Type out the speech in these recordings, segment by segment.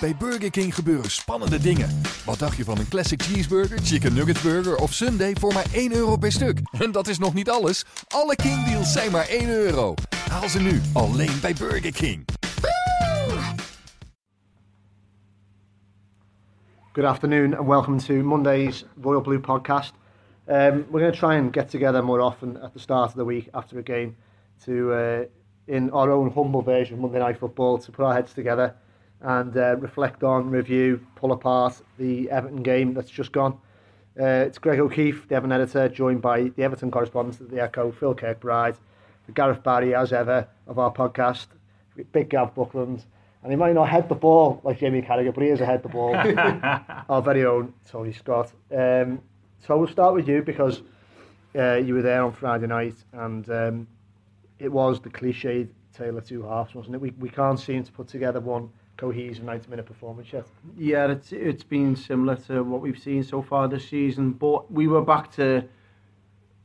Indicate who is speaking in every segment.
Speaker 1: Bij Burger King gebeuren spannende dingen. Wat dacht je van een classic cheeseburger, chicken nuggets burger of sundae voor maar 1 euro per stuk? En dat is nog niet alles. Alle King deals zijn maar 1 euro. Haal ze nu alleen bij Burger King.
Speaker 2: Good afternoon and welcome to Monday's Royal Blue podcast. Um, we're going to try and get together more often at the start of the week after a game to, uh, in our own humble version of Monday Night Football, to put our heads together and uh, reflect on, review, pull apart the Everton game that's just gone. Uh, it's Greg O'Keeffe, the Everton editor, joined by the Everton correspondent at the Echo, Phil Kirkbride, the Gareth Barry, as ever, of our podcast, Big Gav Buckland, and he might not head the ball like Jamie Carragher, but he is ahead the ball. our very own Tony Scott. Um, so we'll start with you because uh, you were there on Friday night, and um, it was the cliched tale of two halves, wasn't it? We, we can't seem to put together one cohesive 90 minute performance yet.
Speaker 3: Yeah, it's it's been similar to what we've seen so far this season, but we were back to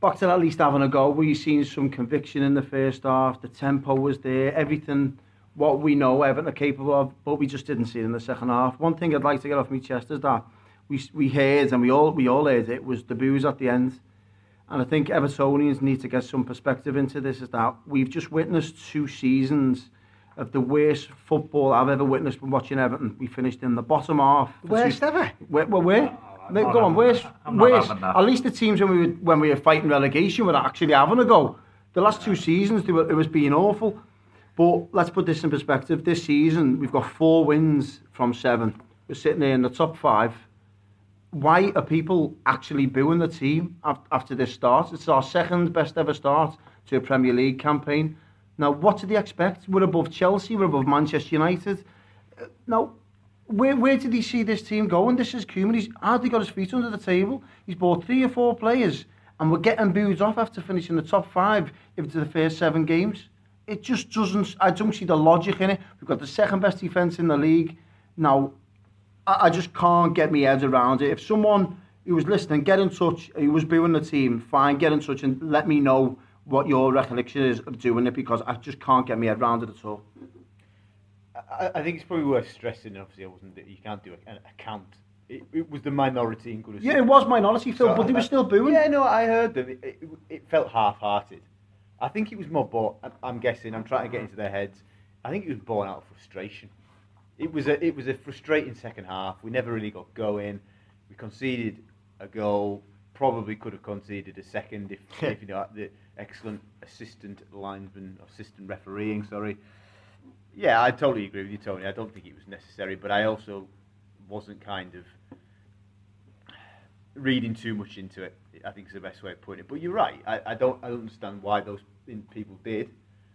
Speaker 3: back to at least having a go. We've seen some conviction in the first half. The tempo was there. Everything what we know Everton are capable of, but we just didn't see it in the second half. One thing I'd like to get off my chest is that we we heard and we all we all heard it was the booze at the end. And I think Evertonians need to get some perspective into this is that we've just witnessed two seasons of the worst football I've ever witnessed when watching Everton. We finished in the bottom half.
Speaker 2: Worst ever?
Speaker 3: Where, well, where? No, go on, worst. Worst. At least the teams when we were when we were fighting relegation were actually having a go. The last two seasons, they were, it was being awful. But let's put this in perspective. This season, we've got four wins from seven. We're sitting there in the top five. Why are people actually booing the team after this start? It's our second best ever start to a Premier League campaign. Now, what do they expect? We're above Chelsea, we're above Manchester United. Uh, Now, where, where did he see this team going? This is Koeman. He's hardly got his feet under the table. He's bought three or four players, and we're getting booed off after finishing the top five if it's the first seven games. It just doesn't. I don't see the logic in it. We've got the second best defence in the league. Now, I, I just can't get my head around it. If someone who was listening, get in touch, who was booing the team, fine, get in touch and let me know what your recollection is of doing it because I just can't get my head around it at all.
Speaker 4: I, I think it's probably worth stressing. Obviously, I wasn't. You can't do a, a count. It, it was the minority in Goodison.
Speaker 3: Yeah, it was minority, Phil,
Speaker 4: So
Speaker 3: but they were still booing.
Speaker 4: Yeah, no, I heard them. It, it, it felt half-hearted. I think it was more born. I'm guessing. I'm trying to get into their heads. I think it was born out of frustration. It was a it was a frustrating second half. We never really got going. We conceded a goal. Probably could have conceded a second if, if you know the excellent assistant linesman, assistant refereeing. Sorry. Yeah, I totally agree with you, Tony. I don't think it was necessary, but I also wasn't kind of reading too much into it. I think is the best way of putting it. But you're right. I, I don't I don't understand why those people did,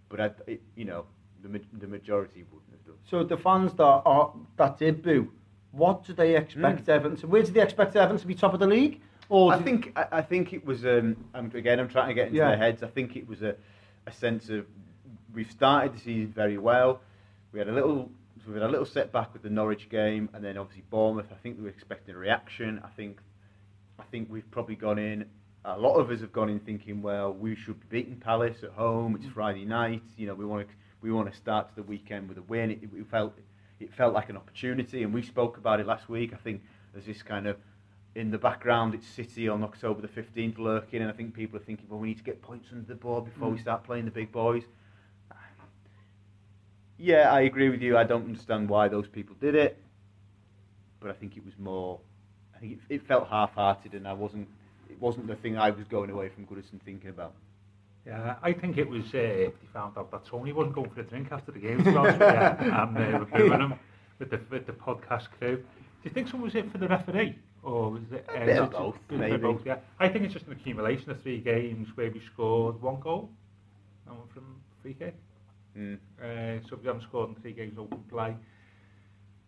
Speaker 4: but I, it, you know, the the majority wouldn't have done.
Speaker 3: So the fans that are that did boo, what do they expect
Speaker 4: Mm.
Speaker 3: Everton to? Where do they expect Everton to be top of the league? Or
Speaker 4: I think I, I think it was um, I'm, again I'm trying to get into
Speaker 3: Yeah.
Speaker 4: their heads. I think it was a, a sense of we've started the season very well. We had a little we had a little setback with the Norwich game, and then obviously Bournemouth. I think we were expecting a reaction. I think I think we've probably gone in. A lot of us have gone in thinking, well, we should be beating Palace at home. It's Friday night. You know, we want to we want to start the weekend with a win. It, it felt it felt like an opportunity, and we spoke about it last week. I think there's this kind of in the background, it's City on October the 15th lurking, and I think people are thinking, well, we need to get points under the board before we start playing the big boys. Yeah, I agree with you. I don't understand why those people did it, but I think it was more. I think it, it felt half-hearted, and I wasn't. It wasn't the thing I was going away from Goodison thinking about.
Speaker 5: Yeah, I think it was. Uh, they found out that Tony wasn't going for a drink after the game, to be honest with you, and uh, booing him with the with the podcast crew. Do you think someone was it for the referee, or was it? Uh,
Speaker 4: bit both, maybe.
Speaker 5: both, yeah, I think it's just an accumulation of three games where we scored one goal, and one from free kick.
Speaker 4: Mm.
Speaker 5: Uh, so we haven't scored in three games open play.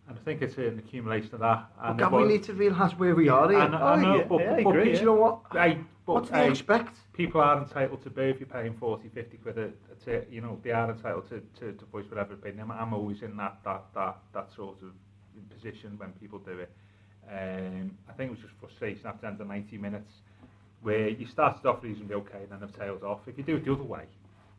Speaker 5: And I think it's an accumulation of that.
Speaker 3: But
Speaker 5: And
Speaker 3: God, we need to realise where we are here.
Speaker 5: I know, I know,
Speaker 2: yeah,
Speaker 5: but,
Speaker 2: yeah, I
Speaker 5: but,
Speaker 3: Do you know what?
Speaker 5: Hey, but,
Speaker 3: what do they
Speaker 5: hey,
Speaker 3: expect?
Speaker 5: people are entitled to boo if you're paying 40, 50 quid a, a you know, they are entitled to, to, to voice whatever opinion. I'm, I'm always in that, that, that, that sort of position when people do it. Um, I think it was just frustration after end 90 minutes where you started off reasonably okay and then have tailed off. If you do it the other way,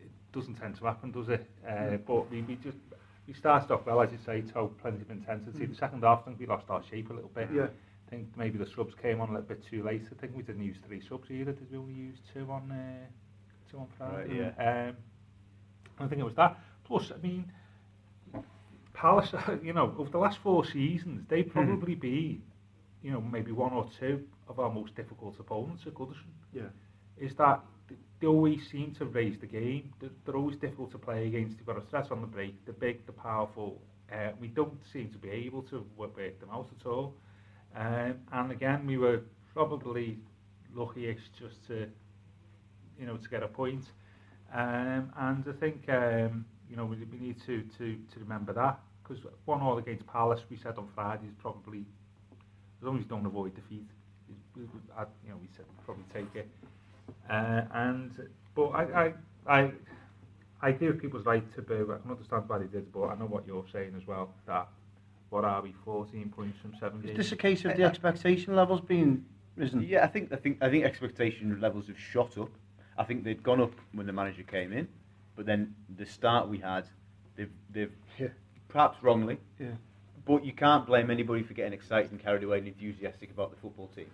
Speaker 5: it doesn't tend to happen, does it? Uh, but we, we just we started off well, as you say, told plenty of intensity. The second half, I think we lost our shape a little bit.
Speaker 3: Yeah.
Speaker 5: I think maybe the subs came on a little bit too late. I think we didn't use three subs either. Did we only use two on uh, two on Friday?
Speaker 4: Right,
Speaker 5: yeah. Um, I think it was that. Plus, I mean, Palace, you know, over the last four seasons, they've probably been, you know, maybe one or two of our most difficult opponents at Goodison.
Speaker 3: Yeah.
Speaker 5: Is that they always seem to raise the game. They're, they're always difficult to play against. They've got a threat on the break. They're big, they're powerful. Uh, we don't seem to be able to work, work them out at all. Um, and again, we were probably lucky-ish just to, you know, to get a point. Um, and I think, um, you know, we, we need to, to, to remember that because one all against Palace, we said on Friday, is probably, as long as you don't avoid defeat, we, we, I, you know, we said probably take it. Uh, and but I, I, I, I give people's right to boo. I can understand why they did, but I know what you're saying as well. That what are we, 14 points from 17?
Speaker 3: Is this a case of the expectation levels being risen?
Speaker 4: Yeah, I think I think I think expectation levels have shot up. I think they'd gone up when the manager came in, but then the start we had, they've they've
Speaker 2: Yeah.
Speaker 4: perhaps wrongly,
Speaker 3: Yeah.
Speaker 4: But you can't blame anybody for getting excited and carried away and enthusiastic about the football team.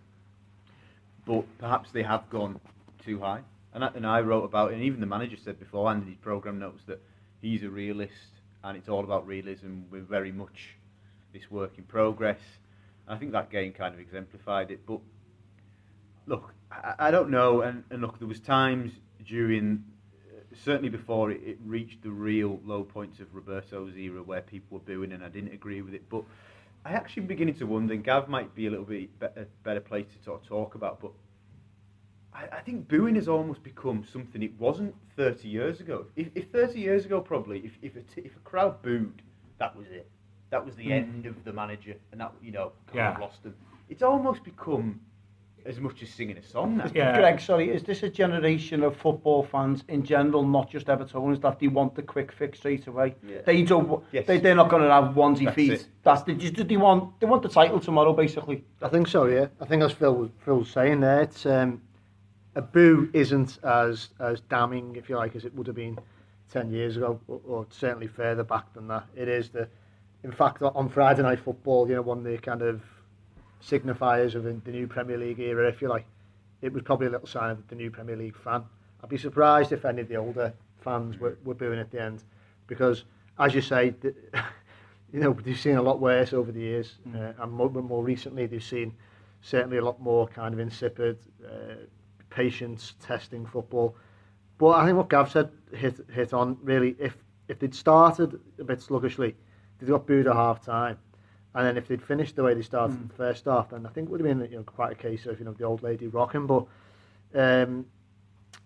Speaker 4: But perhaps they have gone too high, and I, and I wrote about it. And even the manager said beforehand in his program notes that he's a realist, and it's all about realism. We're very much this work in progress. And I think that game kind of exemplified it. But look, I, I don't know. And, and look, there was times during, certainly before it, it reached the real low points of Roberto's era where people were booing, and I didn't agree with it. But I actually beginning to wonder. And Gav might be a little bit be- a better place to sort of talk about, but. I, I think booing has almost become something it wasn't 30 years ago. If, if 30 years ago, probably, if, if, a, t- if a crowd booed, that was it. That was the hmm. end of the manager, and that, you know, kind
Speaker 5: Yeah.
Speaker 4: of lost them. It's almost become as much as singing a song now.
Speaker 5: Yeah.
Speaker 3: Greg, sorry, is this a generation of football fans in general, not just Evertonians, that they want the quick fix straight away?
Speaker 4: Yeah.
Speaker 3: They don't.
Speaker 4: Yes.
Speaker 3: They, they're not going to have onesie
Speaker 4: That's
Speaker 3: feet.
Speaker 4: it.
Speaker 3: That's the, just, they want. They want the title tomorrow, basically.
Speaker 2: I think so, yeah. I think as Phil was, Phil was saying there, it's um, a boo isn't as as damning, if you like, as it would have been ten years ago, or, or certainly further back than that. It is the, in fact, on Friday night football, you know, one of the kind of signifiers of the new Premier League era, if you like, it was probably a little sign of the new Premier League fan. I'd be surprised if any of the older fans were, were booing at the end, because as you say, the, you know, they've seen a lot worse over the years, uh, and more, more recently they've seen certainly a lot more kind of insipid, uh, patience testing football. But I think what Gav said hit hit on really. If if they'd started a bit sluggishly, they'd got booed at half time, and then if they'd finished the way they started the first half, then I think it would have been you know quite a case of you know the old lady rocking. But um,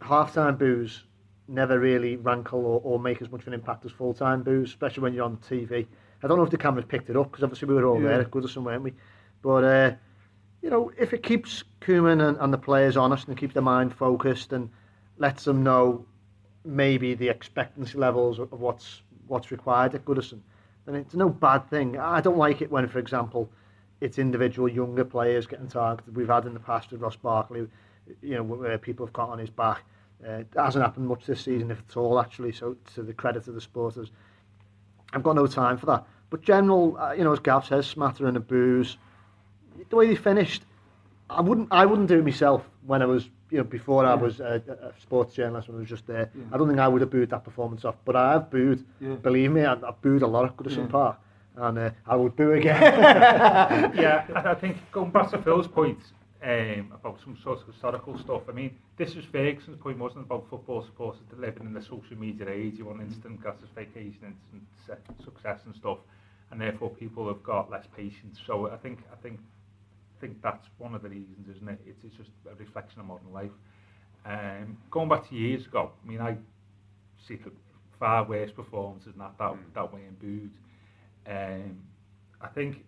Speaker 2: half time boos never really rankle or, or make as much of an impact as full time boos, especially when you're on TV. I don't know if the cameras picked it up because obviously we were all
Speaker 3: Yeah.
Speaker 2: there at Goodison, weren't we? But uh, you know, if it keeps Koeman and, and the players honest and keeps their mind focused and lets them know maybe the expectancy levels of what's what's required at Goodison, then it's no bad thing. I don't like it when, for example, it's individual younger players getting targeted. We've had in the past with Ross Barkley, you know, where people have got on his back. Uh, it hasn't happened much this season, if at all, actually. So, to the credit of the supporters, I've got no time for that. But general, uh, you know, as Gav says, smattering of booze. The way they finished, I wouldn't, I wouldn't do it myself when I was, you know, before I was a, a a sports journalist when I was just there. I don't think I would have booed that performance off, but I have booed.
Speaker 3: Yeah.
Speaker 2: Believe me, I, I've booed a lot at Goodison
Speaker 3: Yeah.
Speaker 2: Park, and uh, I would boo again.
Speaker 5: yeah, I, I think going back to Phil's point um, about some sort of historical stuff. I mean, this was Ferguson's point, wasn't it, about football supporters living in the social media age. You want instant gratification, instant se- success and stuff, and therefore people have got less patience. So I think I think I think that's one of the reasons, isn't it? It's, it's just a reflection of modern life. Um, going back to years ago, I mean, I see far worse performances than that that, that way in booed. Um, I think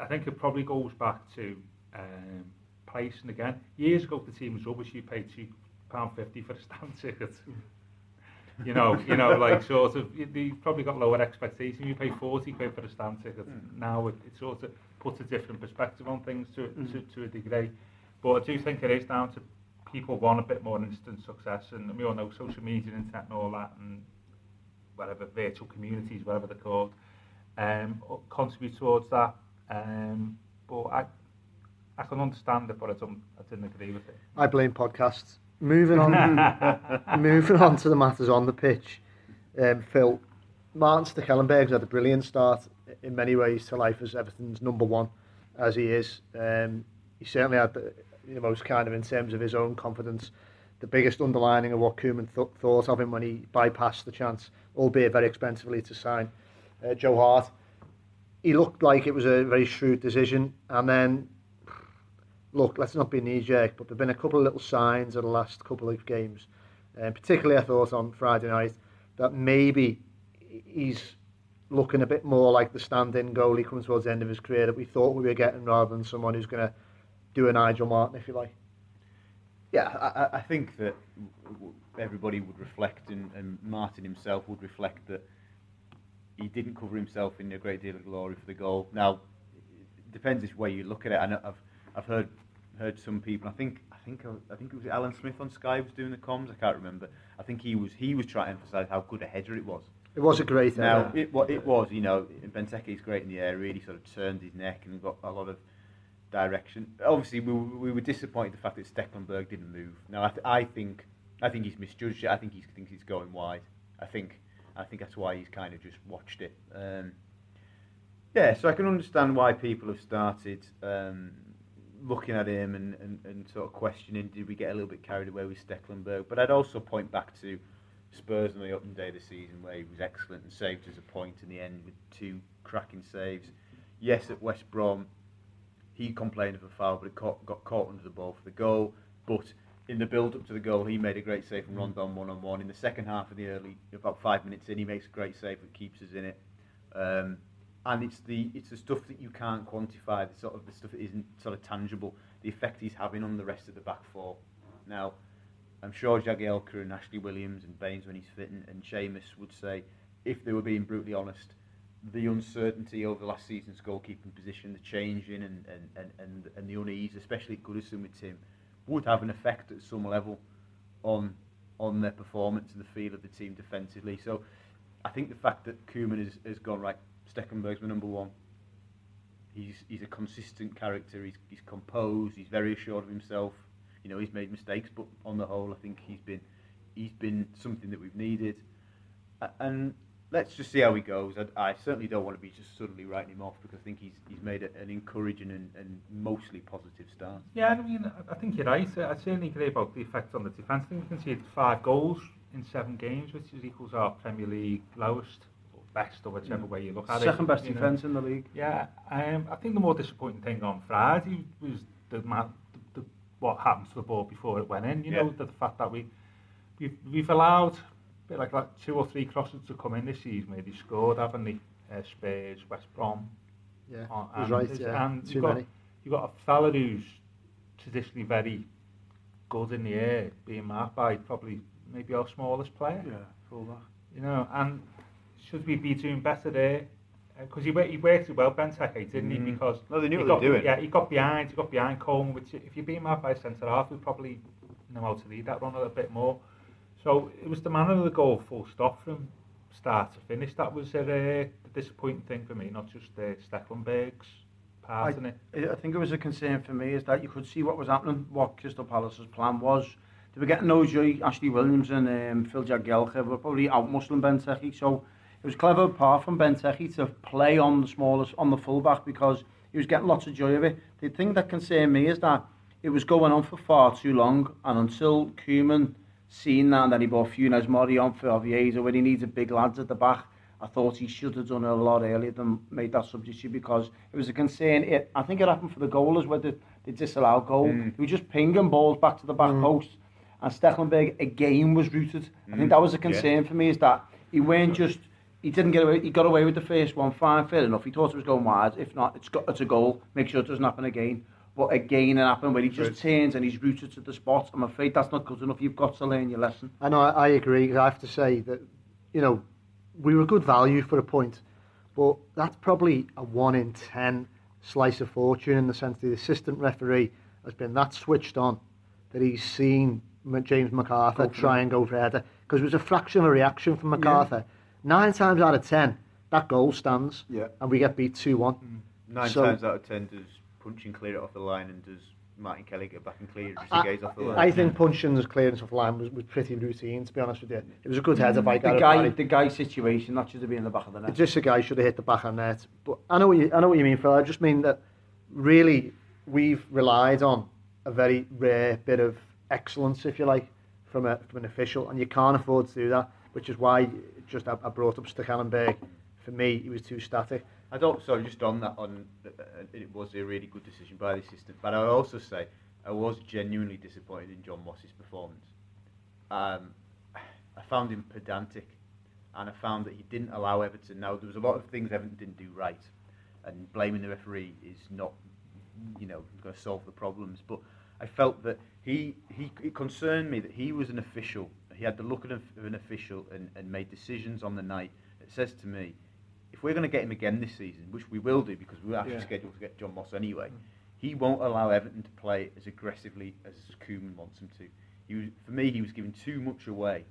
Speaker 5: I think it probably goes back to um, pricing again. Years ago, the team was rubbish. You paid two pound fifty for a stand ticket. you know, you know, like sort of, you, you probably got lower expectations. You pay forty quid for a stand ticket.
Speaker 3: Hmm.
Speaker 5: Now it, it sort of puts a different perspective on things to, to to a degree. But I do think it is down to people want a bit more instant success, and we all know social media, and internet, and all that, and whatever virtual communities, whatever they're called, um, contribute towards that. Um, but I, I can understand it, but I don't, I didn't agree with it.
Speaker 2: I blame podcasts. Moving on, moving on to the matters on the pitch. Um, Phil, Martin Stekelenburg's had a brilliant start in many ways to life as Everton's number one, as he is. Um, he certainly had the, the most kind of in terms of his own confidence, the biggest underlining of what Koeman th- thought of him when he bypassed the chance, albeit very expensively, to sign uh, Joe Hart. He looked like it was a very shrewd decision, and then look, let's not be knee jerk, but there've been a couple of little signs of the last couple of games, and particularly I thought on Friday night that maybe he's looking a bit more like the stand-in goalie coming towards the end of his career that we thought we were getting, rather than someone who's going to do a Nigel Martyn, if you like.
Speaker 4: Yeah, I, I- think that everybody would reflect, and, and Martin himself would reflect that he didn't cover himself in a great deal of glory for the goal. Now, it depends which way you look at it. I know I've I've heard heard some people. I think I think I think it was Alan Smith on Sky was doing the comms. I can't remember. I think he was he was trying to emphasise how good a header it was.
Speaker 2: It was a great header.
Speaker 4: it it was, you know, Benteke is great in the air. Really sort of turned his neck and got a lot of direction. Obviously, we, we were disappointed the fact that Stekelenburg didn't move. Now I, th- I think I think he's misjudged it. I think he thinks he's going wide. I think I think that's why he's kind of just watched it. Um, yeah, so I can understand why people have started um, looking at him and, and, and sort of questioning, did we get a little bit carried away with Stekelenburg? But I'd also point back to Spurs on the opening day of the season where he was excellent and saved us a point in the end with two cracking saves. Yes, at West Brom, he complained of a foul, but it caught, got caught under the ball for the goal. But in the build-up to the goal, he made a great save from Rondon one-on-one. In the second half of the early, about five minutes in, he makes a great save that keeps us in it. Um, and it's the it's the stuff that you can't quantify, the sort of the stuff that isn't sort of tangible, the effect he's having on the rest of the back four. Now, I'm sure Jagielka and Ashley Williams and Baines when he's fit and, and Seamus would say, if they were being brutally honest, the uncertainty over last season's goalkeeping position, the changing and, and, and, and, and the unease, especially at Goodison with Tim, would have an effect at some level on on their performance and the feel of the team defensively. So I think the fact that Koeman has, has gone, right, Stekelenburg's my number one, he's, he's a consistent character, he's, he's composed, he's very assured of himself, you know, he's made mistakes, but on the whole, I think he's been he's been something that we've needed. And let's just see how he goes. I, I certainly don't want to be just suddenly writing him off because I think he's he's made a, an encouraging and, and mostly positive start.
Speaker 5: Yeah, I mean, I- I think you're right. I certainly agree about the effect on the defence. I think we conceded five goals in seven games, which is equals our Premier League lowest or best, or whichever way you look at it.
Speaker 3: Second best
Speaker 5: you know.
Speaker 3: defence in the league.
Speaker 5: Yeah, um, I think the more disappointing thing on Friday was the, ma- the, the what happened to the ball before it went in. You know, the, the fact that we we've, we've allowed a bit like, like two or three crosses to come in this season. Where they scored, haven't they? Uh, Spurs, West Brom.
Speaker 2: Yeah,
Speaker 5: Uh, and
Speaker 2: right. Yeah,
Speaker 5: and
Speaker 2: too
Speaker 5: you've got,
Speaker 2: many.
Speaker 5: You've got a fella who's traditionally very good in the air, being marked by probably maybe our smallest player.
Speaker 3: Yeah, full back.
Speaker 5: You know, and should we be doing better there? Because he, wo- he worked it well, Benteke, didn't he?
Speaker 4: Mm.
Speaker 5: Because
Speaker 4: No, they knew
Speaker 5: he
Speaker 4: what
Speaker 5: got,
Speaker 4: they were doing.
Speaker 5: Yeah, he got behind, he got behind Coleman, which if you're being marked by a centre half, we probably know how to lead that run a little bit more. So it was the manner of the goal, full stop from start to finish. That was uh, the disappointing thing for me, not just uh, Stekelenburg's part in it.
Speaker 3: I think it was a concern for me is that you could see what was happening, what Crystal Palace's plan was. They were getting no joy. Ashley Williams and um, Phil Jagielka were probably out muscling Benteke. So it was clever apart from Benteke to play on the smallest, on the fullback because he was getting lots of joy of it. The thing that concerned me is that it was going on for far too long and until Koeman seen that and then he brought Funes Mori on for Oviedo when he needed big lads at the back I thought he should have done it a lot earlier than made that substitute because it was a concern. It, I think it happened for the goalers where they, they disallowed goal.
Speaker 4: Mm.
Speaker 3: They were just pinging balls back to the back post. And Stekelenburg again was rooted. I think that was a concern for me is that he weren't just he didn't get away. He got away with the first one, fine, fair enough. He thought it was going wide. If not, it's got it's a goal. Make sure it doesn't happen again. But again, it happened where he just turns and he's rooted to the spot. I'm afraid that's not good enough. You've got to learn your lesson.
Speaker 2: I know, I, I agree. I have to say that, you know, we were good value for a point, but that's probably a one in ten slice of fortune in the sense that the assistant referee has been that switched on that he's seen James McArthur try and go for header because it was a fraction of a reaction from McArthur. Nine times out of ten, that goal stands,
Speaker 3: Yeah.
Speaker 2: and we get beat two one. Mm.
Speaker 4: Nine
Speaker 2: So-
Speaker 4: times out of ten does Puncheon clear it off the line and does Martin Kelly get back and clear it as he
Speaker 2: I,
Speaker 4: gaze off the line.
Speaker 2: I think Puncheon's clearance of line was, was pretty routine, to be honest with you. It was a good header mm. by
Speaker 3: The guy, the guy situation that should have been in the back of the net.
Speaker 2: Just a guy should have hit the back of the net. But I know what you, I know what you mean, Phil. I just mean that really we've relied on a very rare bit of excellence, if you like, from a from an official, and you can't afford to do that. Which is why just I, I brought up Stekelenburg. For me, he was too static.
Speaker 4: I don't. Sorry, just on that. On uh, it was a really good decision by the assistant, but I would also say I was genuinely disappointed in John Moss's performance. Um, I found him pedantic, and I found that he didn't allow Everton. Now there was a lot of things Everton didn't do right, and blaming the referee is not, you know, going to solve the problems. But I felt that he he it concerned me that he was an official. He had the look of an- official and, and made decisions on the night. It says to me, if we're going to get him again this season, which we will do because we're actually
Speaker 3: Yeah.
Speaker 4: scheduled to get John Moss anyway, he won't allow Everton to play as aggressively as Koeman wants him to. He was, for me, he was giving too much away,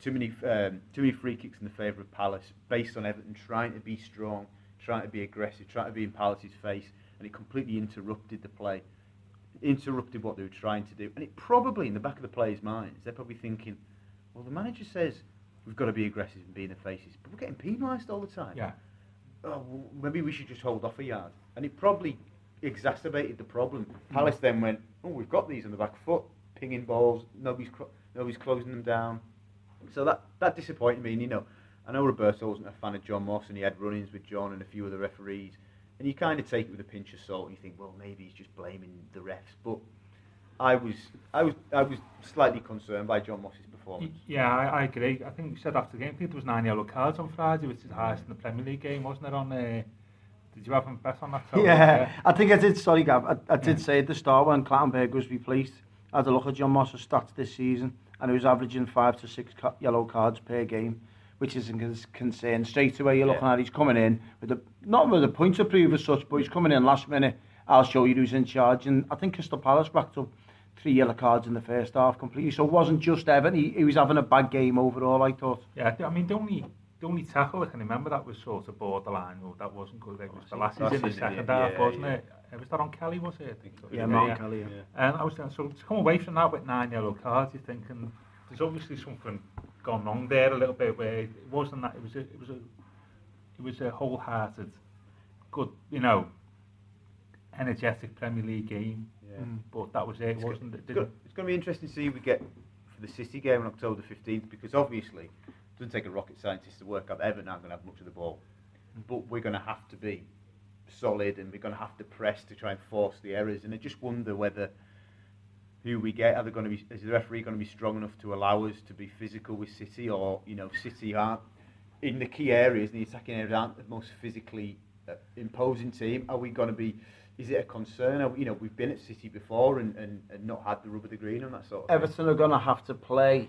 Speaker 4: too many um, too many free kicks in the favour of Palace, based on Everton trying to be strong, trying to be aggressive, trying to be in Palace's face, and it completely interrupted the play, interrupted what they were trying to do, and it probably in the back of the players' minds, they're probably thinking, well, the manager says we've got to be aggressive and be in the faces, but we're getting penalised all the time
Speaker 5: Yeah.
Speaker 4: oh, well, maybe we should just hold off a yard. And it probably exacerbated the problem. Mm. Palace then went, oh, we've got these on the back foot, pinging balls, nobody's cro- nobody's closing them down. So that, that disappointed me. And, you know, I know Roberto wasn't a fan of John Moss and he had run-ins with John and a few other referees. And you kind of take it with a pinch of salt and you think, well, maybe he's just blaming the refs. But I was, I was, I was slightly concerned by John Moss's performance.
Speaker 5: Yeah, I, I agree. I think we said after the game, I think there was nine yellow cards on Friday, which is the highest in the Premier League game, wasn't it? On uh, did you have a bet on that? Phil?
Speaker 3: Yeah, I think I did. Sorry, Gav. I, I did say at the start when Clattenburg was replaced, I had a look at John Moss's stats this season, and he was averaging five to six ca- yellow cards per game, which is a concern. Straight away, you're looking at he's coming in with a not with a point to prove as such, but he's coming in last minute. I'll show you who's in charge, and I think Crystal Palace racked up three yellow cards in the first half completely. So it wasn't just Evan. He, he was having a bad game overall. I thought.
Speaker 5: Yeah, I mean, the only, the only tackle I can remember that was sort of borderline, well, that wasn't good. It was the last in the
Speaker 4: Lasses,
Speaker 5: second
Speaker 4: yeah,
Speaker 5: half,
Speaker 4: yeah,
Speaker 5: wasn't
Speaker 4: yeah.
Speaker 5: it? Was that on Kelly, was it? I think so.
Speaker 3: Yeah, Martin Kelly. Yeah.
Speaker 5: And I was saying, so to come away from that with nine yellow cards, you're thinking there's obviously something gone wrong there a little bit where it wasn't that it was a it was a it was a wholehearted, good you know, energetic Premier League game.
Speaker 4: Yeah. Mm.
Speaker 5: But that was it.
Speaker 4: It's
Speaker 5: wasn't it?
Speaker 4: It's, go- it's going to be interesting to see who we get for the City game on October 15th because obviously it doesn't take a rocket scientist to work out that Everton aren't going to have much of the ball. Mm. But we're going to have to be solid and we're going to have to press to try and force the errors. And I just wonder whether who we get, are they going to be, is the referee going to be strong enough to allow us to be physical with City or, you know, City aren't, in the key areas, in the attacking areas aren't the most physically uh, imposing team. Are we going to be, is it a concern? Are, you know, we've been at City before and, and, and not had the rub of the green on that sort of thing.
Speaker 3: Everton are going to have to play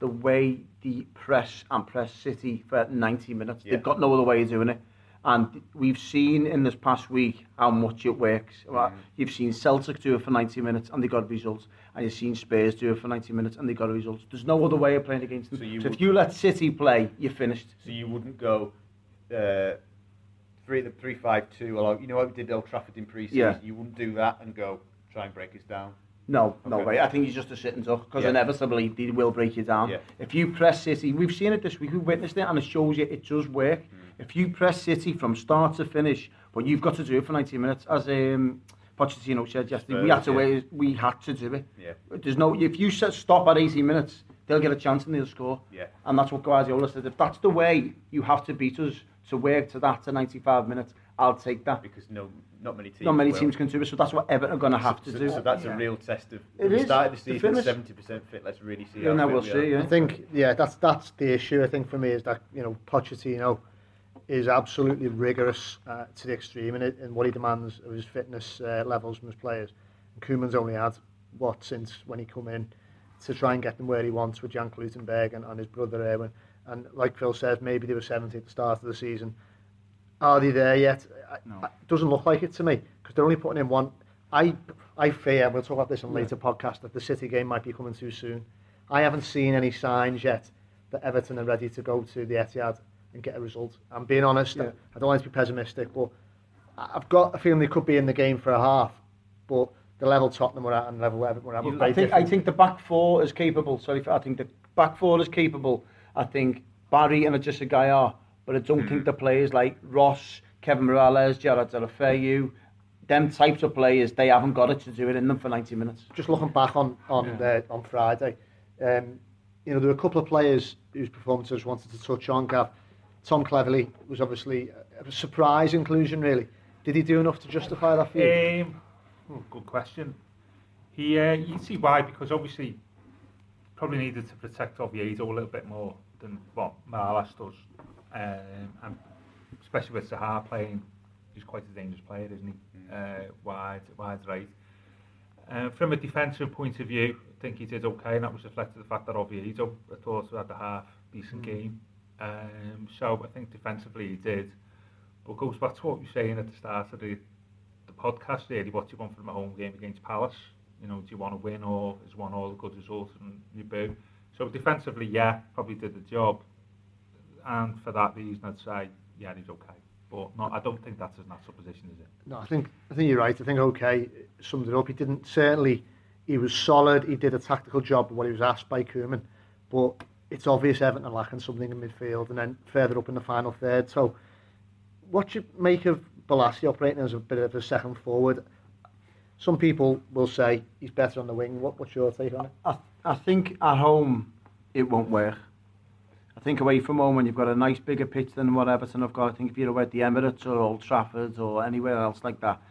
Speaker 3: the way the press and press City for 90 minutes.
Speaker 4: Yeah.
Speaker 3: They've got no other way of doing it. And we've seen in this past week how much it works. You've seen Celtic do it for 90 minutes and they got results. And you've seen Spurs do it for 90 minutes and they got results. There's no other way of playing against them.
Speaker 4: So
Speaker 3: So, if you let City play, you're finished.
Speaker 4: So you wouldn't go uh, three, the three, five, two. You know what we did Old Trafford in pre-season.
Speaker 3: Yeah.
Speaker 4: You wouldn't do that and go try and break us down.
Speaker 3: No, no
Speaker 4: Okay.
Speaker 3: way. I think he's just a sit and talk because
Speaker 4: Yeah.
Speaker 3: inevitably they will break you down.
Speaker 4: Yeah.
Speaker 3: If you press City, we've seen it this week, we've witnessed it, and it shows you it does work.
Speaker 4: Mm.
Speaker 3: If you press City from start to finish, but you've got to do it for 90 minutes, as um, Pochettino said yesterday, we had to
Speaker 4: yeah.
Speaker 3: wait, we had to do it.
Speaker 4: Yeah.
Speaker 3: There's no, if you set stop at 80 minutes, they'll get a chance and they'll score.
Speaker 4: Yeah.
Speaker 3: And that's what Guardiola said. If that's the way you have to beat us to work to that to 95 minutes, I'll take that.
Speaker 4: because no, not many teams.
Speaker 3: Not many
Speaker 4: will.
Speaker 3: teams can do it, so that's what Everton are going to have to
Speaker 4: so,
Speaker 3: do.
Speaker 4: So that's
Speaker 5: Yeah.
Speaker 4: a real test of.
Speaker 3: It
Speaker 4: we
Speaker 3: is,
Speaker 4: started the
Speaker 3: the
Speaker 4: season seventy percent fit. Let's really see.
Speaker 3: Yeah,
Speaker 4: how
Speaker 3: now we'll
Speaker 4: we
Speaker 3: see, yeah.
Speaker 2: I think, yeah, that's that's the issue. I think for me is that you know Pochettino is absolutely rigorous uh, to the extreme in it in what he demands of his fitness uh, levels from his players. And Koeman's only had what since when he come in to try and get them where he wants with Jan Kluitenberg and, and his brother Erwin. And like Phil says, maybe they were 70 at the start of the season. Are they there yet?
Speaker 3: No.
Speaker 2: It doesn't look like it to me because they're only putting in one. I I fear we'll talk about this in a later podcast that the City game might be coming too soon. I haven't seen any signs yet that Everton are ready to go to the Etihad and get a result. I'm being honest.
Speaker 3: Yeah.
Speaker 2: I don't want to be pessimistic, but I- I've got a feeling they could be in the game for a half. But the level Tottenham were at and the level Everton were at were
Speaker 3: You-
Speaker 2: very
Speaker 3: I think I think the back four is capable. Sorry, I think the back four is capable. I think Barry and just a guy are, but I don't think the players like Ross, Kevin Mirallas, Gerard Deulofeu, them types of players, they haven't got it to do it in them for 90 minutes.
Speaker 2: just looking back on on uh, on Friday, um, you know there were a couple of players whose performances wanted to touch on. Gav, Tom Cleverley was obviously a surprise inclusion. Really, did he do enough to justify that for you?
Speaker 5: Um, oh, good question. He, uh, you see why? Because obviously, probably needed to protect Oviedo a little bit more than what Mirallas does, um, and especially with Zaha playing, he's quite a dangerous player, isn't he? Uh, wide, wide right. Uh, from a defensive point of view, I think he did okay, and that was reflected the fact that Oviedo, I thought, had a half decent game. Um, so I think defensively he did. But goes back to what were saying at the start of the, the podcast, really. What do you want from a home game against Palace? You know, do you want to win or is one all a good result and you boo? So defensively, yeah, probably did the job. And for that reason, I'd say, yeah, he's okay. But I don't think that's his natural position, is it?
Speaker 2: No, I think I think you're right. I think okay summed it up. He didn't certainly. He was solid. He did a tactical job of what he was asked by Koeman, but it's obvious Everton lacking something in midfield and then further up in the final third. So, what you make of Bolasie operating as a bit of a second forward? Some people will say he's better on the wing. What, what's your take on it?
Speaker 3: I, I think at home it won't work. I think away from home when you've got a nice bigger pitch than what Everton have got, I think if you're away at the Emirates or Old Trafford or anywhere else like that,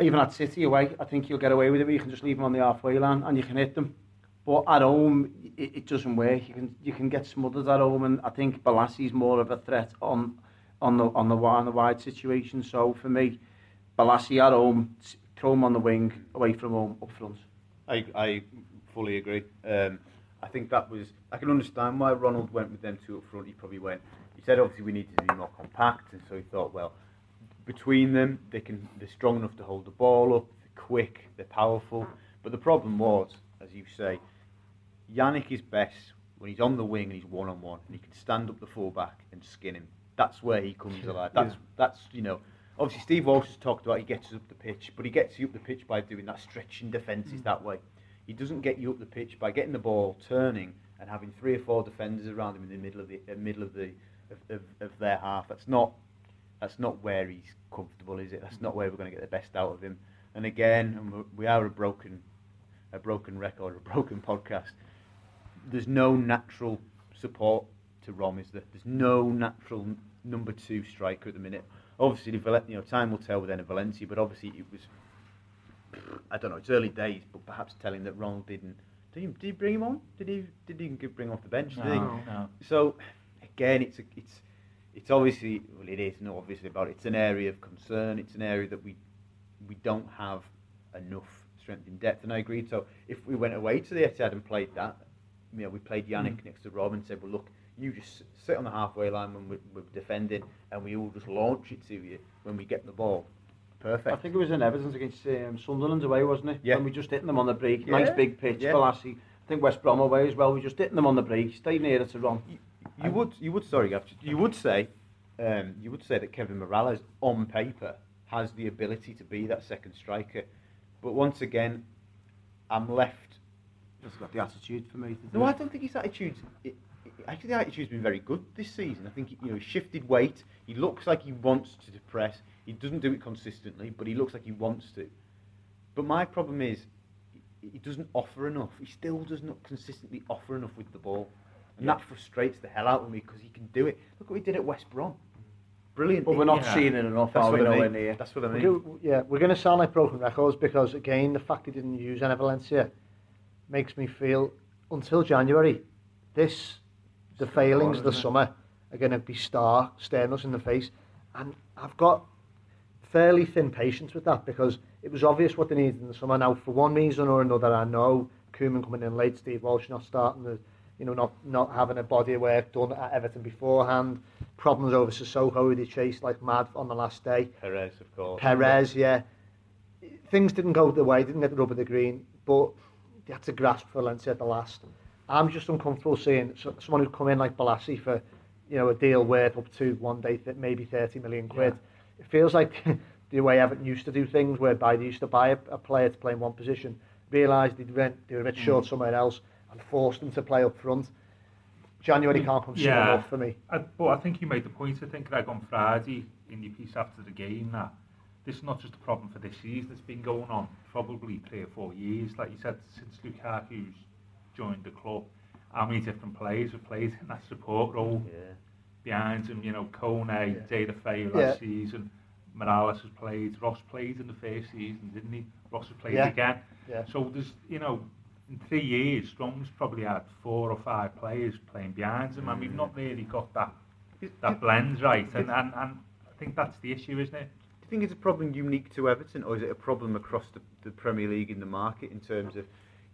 Speaker 3: even at City away, I think you'll get away with it. You can just leave them on the halfway line and you can hit them. But at home, it, it doesn't work. You can you can get smothered at home, and I think Bolasie's more of a threat on on the on the on the wide situation. So for me, Bolasie at home, throw him on the wing, away from home, up front.
Speaker 4: I, I fully agree. Um, I think that was. I can understand why Ronald went with them two up front. He probably went. He said obviously we need to be more compact, and so he thought, well, between them they can. They're strong enough to hold the ball up. They're quick. They're powerful. But the problem was, as you say, Yannick is best when he's on the wing and he's one on one, and he can stand up the fullback and skin him. That's where he comes alive. That's that's you know. Obviously, Steve Walsh has talked about he gets up the pitch, but he gets you up the pitch by doing that stretching defences that way. He doesn't get you up the pitch by getting the ball, turning, and having three or four defenders around him in the middle of the uh, middle of the of, of, of their half. That's not that's not where he's comfortable, is it? That's not where we're going to get the best out of him. And again, we are a broken a broken record, a broken podcast. There's no natural support to Rom, is there? There's no natural number two striker at the minute. Obviously, you know, time will tell with Enner Valencia, but obviously it was. I don't know. It's early days, but perhaps telling that Ronald didn't. Did he, did he bring him on? Did he? Did he bring him off the bench? He?
Speaker 5: no.
Speaker 4: So again, it's a, it's it's obviously well, it is not obviously about it. It's an area of concern. It's an area that we we don't have enough strength in depth. And I agree. So if we went away to the Etihad and played that, you know, we played Yannick next to Rob and said, well, look, you just sit on the halfway line when we're, we're defending, and we all just launch it to you when we get the ball. Perfect.
Speaker 3: I think it was in Everton's against um, Sunderland away, wasn't it?
Speaker 4: Yeah.
Speaker 3: And we just hitting them on the break.
Speaker 4: Yeah,
Speaker 3: Nice big pitch,
Speaker 4: yeah.
Speaker 3: Bolasie. I think West Brom away as well. We just hitting them on the break. Stay near to Ron.
Speaker 4: you would you would sorry Gav, you would say um, you would say that Kevin Mirallas on paper has the ability to be that second striker, but once again, I'm left.
Speaker 3: Just got the attitude for me. To do
Speaker 4: No, I don't think his attitude's. It, it, actually, the attitude's been very good this season. I think you know he shifted weight. He looks like he wants to press. He doesn't do it consistently, but he looks like he wants to. But my problem is, he- he doesn't offer enough. He still does not consistently offer enough with the ball, and that frustrates the hell out of me because he can do it. Look what he did at West Brom. brilliant.
Speaker 3: But we're not
Speaker 5: Yeah.
Speaker 3: seeing it enough,
Speaker 4: That's
Speaker 3: are we
Speaker 4: what I
Speaker 3: nowhere
Speaker 4: mean.
Speaker 3: near?
Speaker 4: That's what I
Speaker 2: We're
Speaker 4: mean.
Speaker 2: go- yeah, we're going to sound like broken records because again, the fact he didn't use Enner Valencia makes me feel until January, this the failings of the summer are going to be star staring us in the face, and I've got fairly thin patience with that because it was obvious what they needed in the summer. Now, for one reason or another, I know Koeman coming in late, Steve Walsh not starting the, you know, not not having a body of work done at Everton beforehand, problems over Sissoko who they chased like mad on the last day.
Speaker 4: Perez, of course.
Speaker 2: Perez, yeah. Things didn't go the way, didn't get the rub of the green, but they had to grasp for Valencia at the last. I'm just uncomfortable seeing someone who'd come in like Bolasie for, you know, a deal worth up to one day, maybe 30 million quid. It feels like the way Everton used to do things, whereby they used to buy a, a player to play in one position, realised they'd rent, they were a bit short
Speaker 5: Mm.
Speaker 2: somewhere else, and forced them to play up front. January can't come soon
Speaker 5: Yeah.
Speaker 2: enough for me.
Speaker 5: I, but I think you made the point, I think, Greg, on Friday in your piece after the game that this is not just a problem for this season, it's been going on probably three or four years. Like you said, since Lukaku's joined the club, how many different players have played in that support role
Speaker 4: Yeah.
Speaker 5: behind him? You know, Kone,
Speaker 2: Yeah.
Speaker 5: Deulofeu last
Speaker 2: Yeah.
Speaker 5: season, Mirallas has played, Ross played in the first season, didn't he? Ross has played
Speaker 2: Yeah.
Speaker 5: again.
Speaker 2: Yeah.
Speaker 5: So there's, you know, in three years, Strom's probably had four or five players playing behind him, and we've not really got that that blend right. And, and, and I think that's the issue, isn't it?
Speaker 4: You think it's a problem unique to Everton, or is it a problem across the, the Premier League in the market in terms of,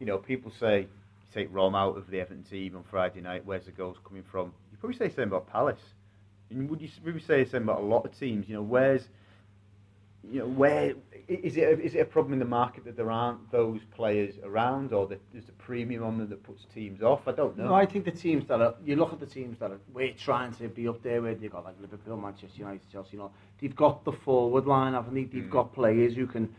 Speaker 4: you know, people say, take Rom out of the Everton team on Friday night, where's the goals coming from? You probably say the same about Palace. And would you maybe say the same about a lot of teams? You know, where's, you know, where is it? A, is it a problem in the market that there aren't those players around, or that there's a premium on them that puts teams off? I don't know.
Speaker 3: No, I think the teams that are, you look at the teams that are, we're trying to be up there with, you've got like Liverpool, Manchester United, Chelsea, you know, they've got the forward line, haven't they? They've
Speaker 4: Mm.
Speaker 3: got players who can,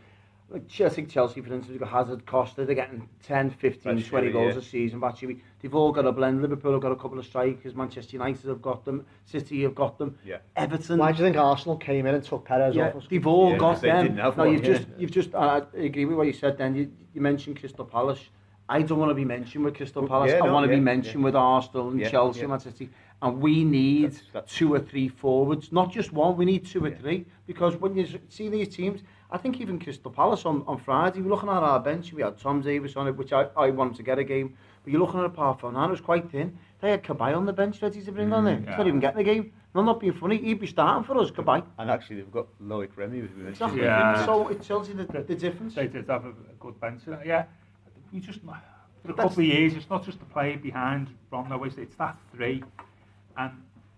Speaker 3: like Chelsea, Chelsea for instance, you've got Hazard, Costa, they're getting 10, 15,
Speaker 4: That's
Speaker 3: 20 goals
Speaker 4: yeah.
Speaker 3: a season, but actually they've all got a blend. Liverpool have got a couple of strikers, Manchester United have got them, City have got them,
Speaker 4: Yeah.
Speaker 3: Everton.
Speaker 2: Why do you think Arsenal came in and took Perez
Speaker 3: Yeah,
Speaker 2: off us?
Speaker 3: they've all
Speaker 4: Yeah,
Speaker 3: got
Speaker 4: 'cause they
Speaker 3: them.
Speaker 4: didn't have
Speaker 3: no,
Speaker 4: one,
Speaker 3: you've
Speaker 4: yeah.
Speaker 3: just, you've just. I agree with what you said. Then you, you mentioned Crystal Palace. I don't want to be mentioned with Crystal Palace.
Speaker 4: yeah,
Speaker 3: I
Speaker 4: no,
Speaker 3: want to
Speaker 4: yeah,
Speaker 3: be mentioned
Speaker 4: yeah.
Speaker 3: with Arsenal and
Speaker 4: Yeah,
Speaker 3: Chelsea
Speaker 4: yeah.
Speaker 3: and Manchester City. And we need
Speaker 4: That's- that's-
Speaker 3: two or three forwards, not just one. We need two or
Speaker 4: Yeah.
Speaker 3: three because when you see these teams, I think even Crystal Palace on, on Friday, were looking at our bench, we had Tom Davis on it, which I, I wanted to get a game, but you're looking at a par for now, it was quite thin. They had Kabay on the bench ready to bring mm, on there. Yeah. He's not even getting a game. No, not being funny, he'd be starting for us, Kabay.
Speaker 4: And actually, they've got Loic Remy with him.
Speaker 3: Exactly.
Speaker 5: Yeah.
Speaker 3: So it tells you the, the, difference.
Speaker 5: They did have a, a good bench. Yeah. You just, for a
Speaker 3: That's,
Speaker 5: couple of years, it's not just the player behind Romno, it's that three. And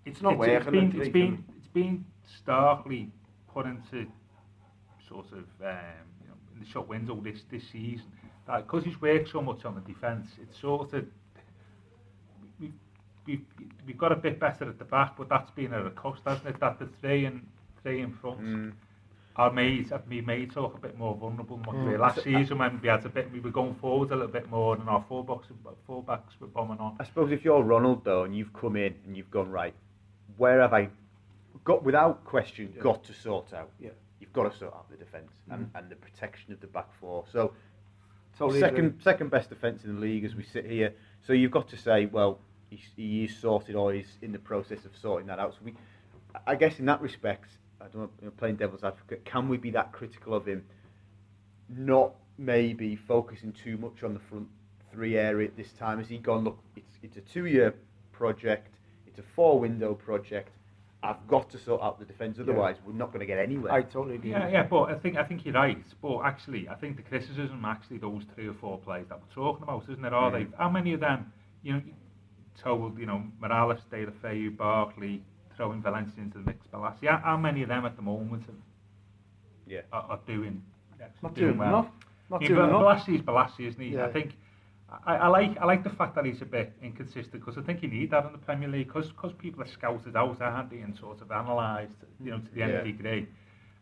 Speaker 5: it's,
Speaker 3: it's not
Speaker 5: it's,
Speaker 3: working.
Speaker 5: It's been, it's been, it's been starkly put into sort of um, you know in the shop window this this season that because he's worked so much on the defence, it's sort of we we we've got a bit better at the back, but that's been at a cost, hasn't it? That the three and three in front
Speaker 4: Mm.
Speaker 5: our made have me made to look a bit more vulnerable than what we
Speaker 2: Mm.
Speaker 5: last season when we had a bit we were going forward a little bit more and our fullbacks fullbacks were bombing on.
Speaker 4: I suppose if you're Ronald though, and you've come in and you've gone right, where have I got without question
Speaker 3: Yeah.
Speaker 4: got to sort out?
Speaker 3: Yeah.
Speaker 4: Got to sort out the defence and, mm-hmm. and the protection of the back four. So
Speaker 3: Totally
Speaker 4: second
Speaker 3: agree.
Speaker 4: second best defence in the league as we sit here. So you've got to say, well, he's, he is sorted or he's in the process of sorting that out. So we, I guess in that respect, I don't know, you know, playing devil's advocate, can we be that critical of him? Not maybe focusing too much on the front three area at this time. Has he gone? Look, it's it's a two-year project. It's a four-window project. I've got to sort out the defence, otherwise we're not going to get anywhere.
Speaker 3: I totally agree.
Speaker 5: Yeah, yeah, but I think I think you're right. But actually, I think the criticism actually those three or four players that we're talking about, isn't it? Are
Speaker 4: Mm.
Speaker 5: they? How many of them? You know, told you know Mirallas, De La Feu, Barkley, throwing Valencia into the mix, Bolasie. How, how many of them at the moment have,
Speaker 4: yeah.
Speaker 5: are, are doing actually
Speaker 3: Not doing
Speaker 5: well?
Speaker 3: enough. Not
Speaker 5: Yeah,
Speaker 3: doing
Speaker 5: but
Speaker 3: enough.
Speaker 5: Bolasie's Bolasie, isn't he?
Speaker 2: Yeah.
Speaker 5: I think I, I like I like the fact that he's a bit inconsistent because I think you need that in the Premier League because because people are scouted out, aren't they, and sort of analysed, you know, to the
Speaker 4: Yeah.
Speaker 5: nth degree.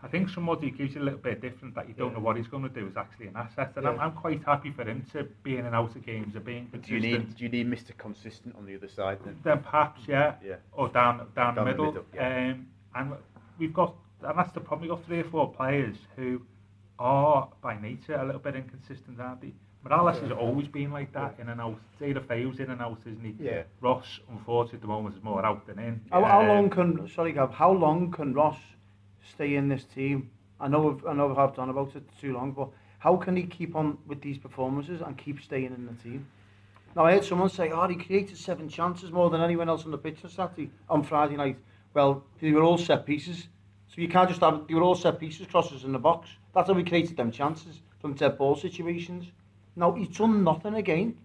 Speaker 5: I think somebody who gives you a little bit different that you don't
Speaker 2: Yeah.
Speaker 5: know what he's going to do is actually an asset, and I'm, I'm quite happy for him to be in and out of games, of being
Speaker 4: But do you
Speaker 5: consistent.
Speaker 4: need do you need Mr. Consistent on the other side then?
Speaker 5: Then perhaps, yeah,
Speaker 4: Yeah.
Speaker 5: or down down,
Speaker 4: Down
Speaker 5: the
Speaker 4: the
Speaker 5: middle.
Speaker 4: middle, yeah.
Speaker 5: um, and we've got, and that's the problem. We've got three or four players who are by nature a little bit inconsistent, aren't they? Mirallas has always been like that, in and out. Deulofeu's in and out, isn't he?
Speaker 4: Yeah.
Speaker 5: Ross, unfortunately, at the moment is more out than in.
Speaker 3: How, how long can sorry Gav? How long can Ross stay in this team? I know we've, I know we have done about it too long, but how can he keep on with these performances and keep staying in the team? Now I heard someone say, "Oh, he created seven chances more than anyone else on the pitch on Saturday on Friday night." Well, they were all set pieces, so you can't just have they were all set pieces, crosses in the box. That's how we created them chances from dead ball situations. Now he's done nothing again.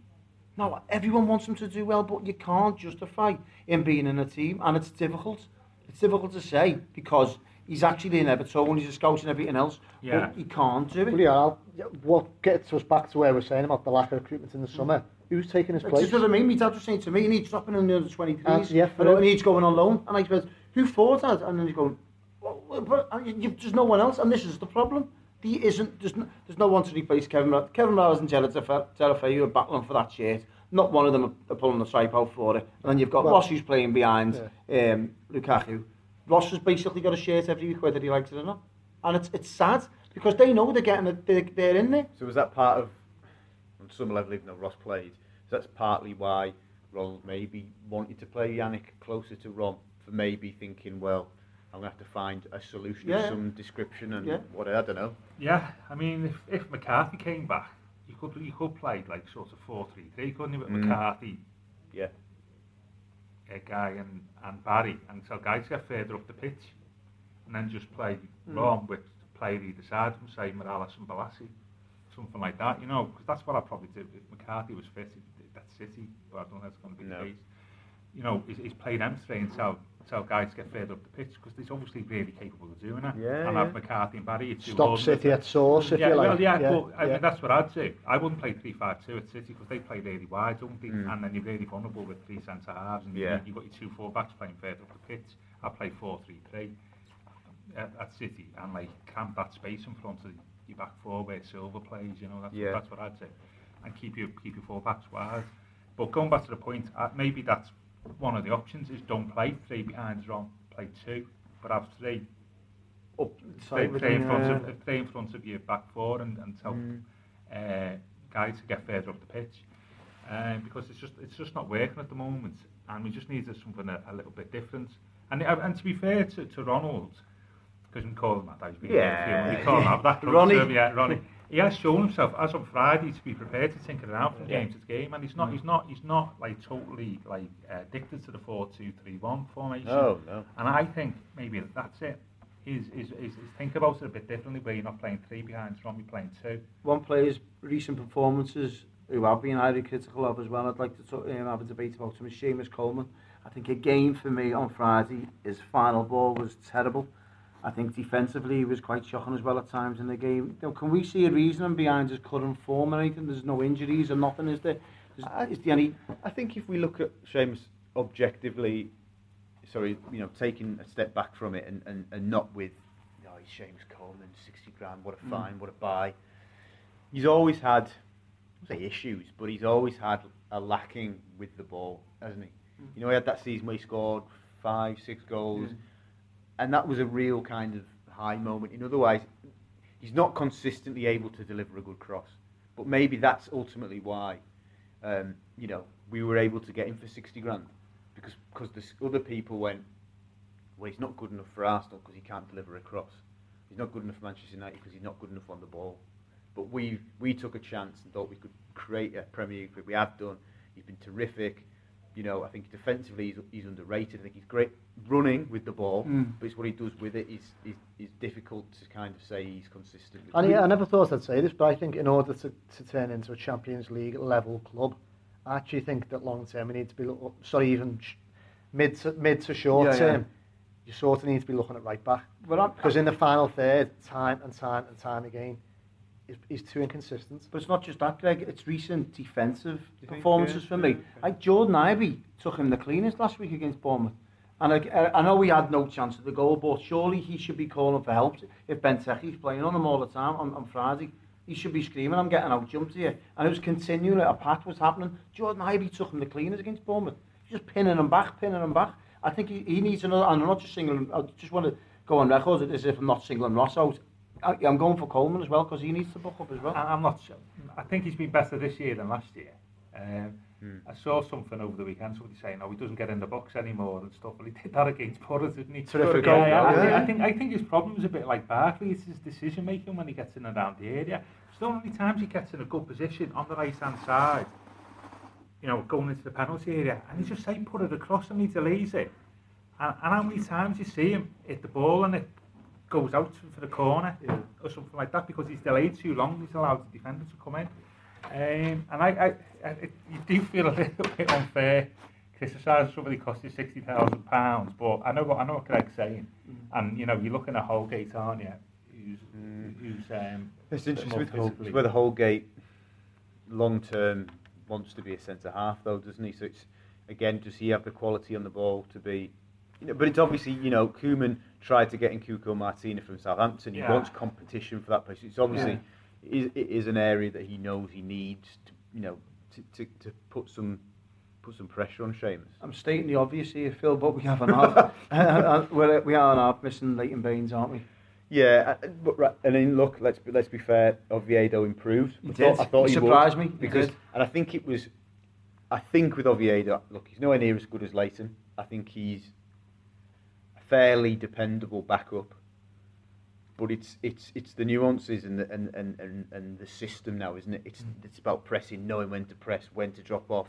Speaker 3: Now, everyone wants him to do well, but you can't justify him being in a team, and it's difficult. It's difficult to say because he's actually in Everton, he's a scout and everything else,
Speaker 5: Yeah.
Speaker 3: but he can't do it.
Speaker 2: Well, yeah, I'll, what gets us back to where we're saying about the lack of recruitment in the summer. Who's taking his place?
Speaker 3: just what I mean. My dad was saying to me, he needs dropping in the under 23s,
Speaker 2: Uh, yeah, for
Speaker 3: and
Speaker 2: him.
Speaker 3: he needs going on loan. And I said, who thought that? And then he's going, well, well, but uh, you, there's no one else, and this is the problem. There isn't, there's no, there's no one to replace Kevin Ra- Kevin Mirallas and Gerard Deulofeu are battling for that shirt. Not one of them are, are pulling the stripe out for it. And then you've got
Speaker 2: Well,
Speaker 3: Ross who's playing behind um, Lukaku. Ross has basically got a shirt every week whether he likes it or not. And it's, it's sad because they know they're getting it, they're, they're in there.
Speaker 4: So was that part of, on some level, even though Ross played, so that's partly why Ronald maybe wanted to play Yannick closer to Rom, for maybe thinking, well, I'm going to have to find a solution
Speaker 3: Yeah.
Speaker 4: of some description and
Speaker 3: Yeah.
Speaker 4: what, I don't know.
Speaker 5: Yeah, I mean, if, if McCarthy came back, you could you could play like sort of 4-3-3, couldn't you, with
Speaker 4: Mm.
Speaker 5: McCarthy,
Speaker 4: Yeah.
Speaker 5: uh, Gueye and, and Barry, and tell guys to get further up the pitch, and then just play
Speaker 3: Mm.
Speaker 5: Rom with player either side from, say, Mirallas and Bolasie, something like that, you know, because that's what I'd probably do. If McCarthy was fit, that's City, but I don't know if that's going to be
Speaker 4: No.
Speaker 5: the case. You know, he's, he's played them three and tell, tell guys to get further up the pitch, because he's obviously really capable of doing it.
Speaker 4: Yeah,
Speaker 5: and
Speaker 4: yeah.
Speaker 5: have McCarthy and Barry, it's
Speaker 2: Stop City at source, if
Speaker 5: yeah,
Speaker 2: you like.
Speaker 5: Well, yeah,
Speaker 2: yeah,
Speaker 5: but I
Speaker 2: yeah.
Speaker 5: mean, that's what I'd do. I wouldn't play 3 5 2 at City because they play really wide, don't they?
Speaker 4: Mm.
Speaker 5: And then you're really vulnerable with three centre halves and
Speaker 4: Yeah.
Speaker 5: you, you've got your two full backs playing further up the pitch. I play 4 3 3 at, at City and like cramp that space in front of your back four where Silva plays, you know, that's,
Speaker 4: Yeah.
Speaker 5: that's what I'd say. And keep your, keep your full backs wide. But going back to the point, uh, maybe that's one of the options is don't play three behind Rom, play two, but have three
Speaker 3: Up, with
Speaker 5: play, in front
Speaker 3: uh,
Speaker 5: of, play in front of your back four and, and tell uh, guys to get further up the pitch. Um, because it's just it's just not working at the moment, and we just need something a, a little bit different. And uh, and to be fair to, to Ronald, because we call him that, he's been
Speaker 4: Yeah.
Speaker 5: here for a few- we call him that.
Speaker 3: Ronnie.
Speaker 5: him, yeah, Ronnie. He has shown himself as on Friday to be prepared to tinker around from
Speaker 4: Yeah.
Speaker 5: game to game, and he's not he's not he's not like totally like uh, addicted to the four two three one formation.
Speaker 4: No, no.
Speaker 5: And I think maybe that's it. Is, is, is, is think about it a bit differently where you're not playing three behind Rom, you're playing two.
Speaker 3: one player's recent performances who I've been highly critical of as well. I'd like to talk, um, have a debate about him is Seamus Coleman. I think a game for me on Friday, his final ball was terrible. I think defensively he was quite shocking as well at times in the game. You know, can we see a reason behind his current form or anything? There's no injuries or nothing, is there? Is, is there any?
Speaker 4: I think if we look at Seamus objectively, sorry, you know, taking a step back from it and, and, and not with, oh, he's Seamus Coleman, 60 grand, what a mm. fine, what a buy. He's always had, I say issues, but he's always had a lacking with the ball, hasn't he? Mm. You know, he had that season where he scored five, six goals, and that was a real kind of high moment. In otherwise, he's not consistently able to deliver a good cross. But maybe that's ultimately why, um, you know, we were able to get him for 60 grand. Because because the other people went, well, he's not good enough for Arsenal because he can't deliver a cross. He's not good enough for Manchester United because he's not good enough on the ball. But we we took a chance and thought we could create a Premier League. We have done. He's been terrific. You know, I think defensively he's, he's underrated. I think he's great running with the ball,
Speaker 3: Mm.
Speaker 4: but it's what he does with it is, is is difficult to kind of say he's consistent.
Speaker 2: And yeah, I never thought I'd say this, but I think in order to, to turn into a Champions League level club, I actually think that long term we need to be, look- sorry, even sh- mid to, mid to short
Speaker 3: Yeah, yeah.
Speaker 2: term, you sort of need to be looking at right back. Because in the final third, time and time and time again, he's, he's too inconsistent.
Speaker 3: But it's not just that, Greg. It's recent defensive performances for me. Like Jordon Ibe took him the cleanest last week against Bournemouth. And I, I know we had no chance at the goal, but surely he should be calling for help. If Ben Benteke's playing on him all the time on, on Friday, he should be screaming, I'm getting out jumped here. And it was continually, a pat was happening. Jordon Ibe took him the cleanest against Bournemouth. Just pinning him back, pinning him back. I think he, he needs another, and I'm not just singling, I just want to go on record as if I'm not singling Ross out. I, I'm going for Coleman as well because he needs to buck up as well.
Speaker 5: I- I'm not sure. I think he's been better this year than last year. Um, I saw something over the weekend, somebody saying, "Oh, he doesn't get in the box anymore and stuff." Well, he did that against Porter, didn't he?
Speaker 3: Terrific
Speaker 5: yeah,
Speaker 3: goal,
Speaker 5: yeah, I,
Speaker 3: yeah.
Speaker 5: think, I think I think his problem is a bit like Barkley. It's his decision making when he gets in and around the area. Still, how many times he gets in a good position on the right hand side, you know, going into the penalty area, and he just say put it across and he delays it. And, and how many times you see him hit the ball and it goes out for the corner or something like that because he's delayed too long. He's allowed the defender to come in. Um, and I, I, I, it, you do feel a little bit unfair criticising somebody cost you sixty thousand pounds, but I know what I know what Greg's saying, and you know you're looking at Holgate, aren't you? Who's, who's um,
Speaker 4: It's interesting with,
Speaker 5: hopefully-
Speaker 4: with, whether Holgate long term wants to be a centre half though, doesn't he? So it's again, does he have the quality on the ball to be? You know, but it's obviously you know Koeman tried to get in Cuco Martina from Southampton. He
Speaker 5: Yeah.
Speaker 4: wants competition for that place. It's obviously it is, it is an area that he knows he needs to you know to, to, to put some put some pressure on Seamus.
Speaker 3: I'm stating the obvious here, Phil, but we have an half. we're, we are an half missing Leighton Baines, aren't we?
Speaker 4: Yeah, uh, but right, and then look, let's be, let's be fair. Oviedo improved.
Speaker 3: He
Speaker 4: I
Speaker 3: did.
Speaker 4: Thought, I thought
Speaker 3: He
Speaker 4: he,
Speaker 3: surprised
Speaker 4: would,
Speaker 3: me.
Speaker 4: Because, and I think it was, I think with Oviedo, look, he's nowhere near as good as Leighton. I think he's fairly dependable backup. But it's it's it's the nuances and the and, and, and, and the system now, isn't it? It's mm. it's about pressing, knowing when to press, when to drop off.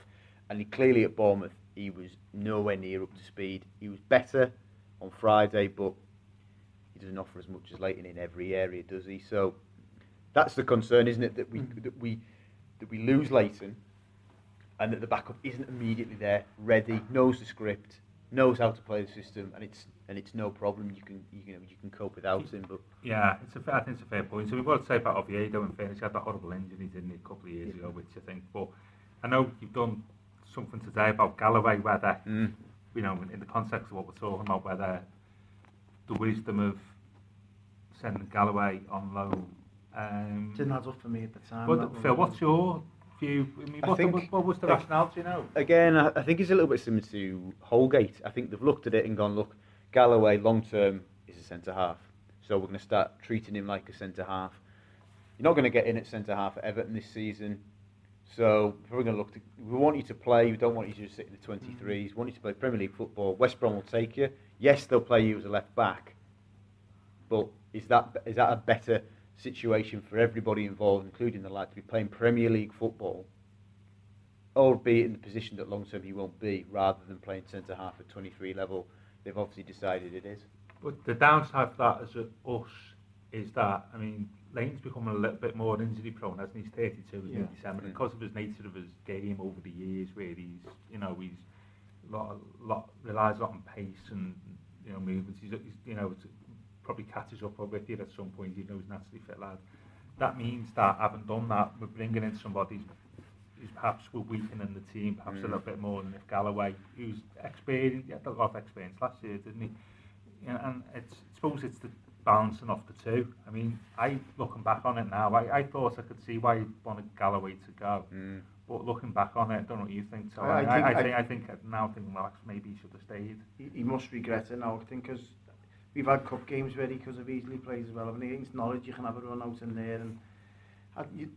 Speaker 4: And he, clearly at Bournemouth, he was nowhere near up to speed. He was better on Friday, but he doesn't offer as much as Leighton in every area, does he? So that's the concern, isn't it? That we mm. that we that we lose Leighton, and that the backup isn't immediately there, ready, knows the script, knows how to play the system, and it's and it's no problem. You can you know you can cope without him. But
Speaker 5: Yeah, it's a fair, I think it's a fair point. So we've got to say about Oviedo in fairness, he had that horrible injury, didn't he, a couple of years ago, which I think, but I know you've done something today about Galloway, whether,
Speaker 4: Mm.
Speaker 5: you know, in the context of what we're talking about, whether the wisdom of sending Galloway on loan. Um,
Speaker 3: Didn't add up for me at the time.
Speaker 5: but, Phil, what's your view? I mean,
Speaker 4: I
Speaker 5: what,
Speaker 4: think-
Speaker 5: what, what was the rationale, do you know?
Speaker 4: again, I, I think it's a little bit similar to Holgate. I think they've looked at it and gone, look, Galloway long term is a centre half, so we're going to start treating him like a centre half. You're not going to get in at centre half at Everton this season, so we're going to look. To, we want you to play. We don't want you to just sit in the 23s. We want you to play Premier League football. West Brom will take you. Yes, they'll play you as a left back, but is that is that a better situation for everybody involved, including the lad, to be playing Premier League football? albeit in the position that long term he won't be, rather than playing centre half at 23 level. They've obviously decided it is.
Speaker 5: But the downside for that as a, us is that, I mean, Lane's becoming a little bit more injury prone, hasn't he? He's 32 in December.
Speaker 4: Mm.
Speaker 5: Because of his nature of his game over the years, where he's, you know, he's lot, lot relies a lot on pace and, you know, movements. He's, he's you know, probably catches up with you at some point, even though he's naturally fit lad. That means that having done that, we're bringing in somebody who's perhaps we're weakening the team perhaps a
Speaker 4: Mm.
Speaker 5: little bit more than if Galloway, who's experienced, he had a lot of experience last year, didn't he? you know, and it's, I suppose it's the balancing off the two. I mean, I looking back on it now, I, I thought I could see why he wanted Galloway to go,
Speaker 4: Mm.
Speaker 5: but looking back on it, I don't know what you think. So
Speaker 3: I-
Speaker 5: I,
Speaker 3: think-
Speaker 5: I,
Speaker 3: I-
Speaker 5: think I think now thinking, well, maybe he should have stayed.
Speaker 3: he, he must regret it now, I think, because we've had cup games where he could have easily played as well. I mean, against Norwich, you can have a run out in there. And I, you,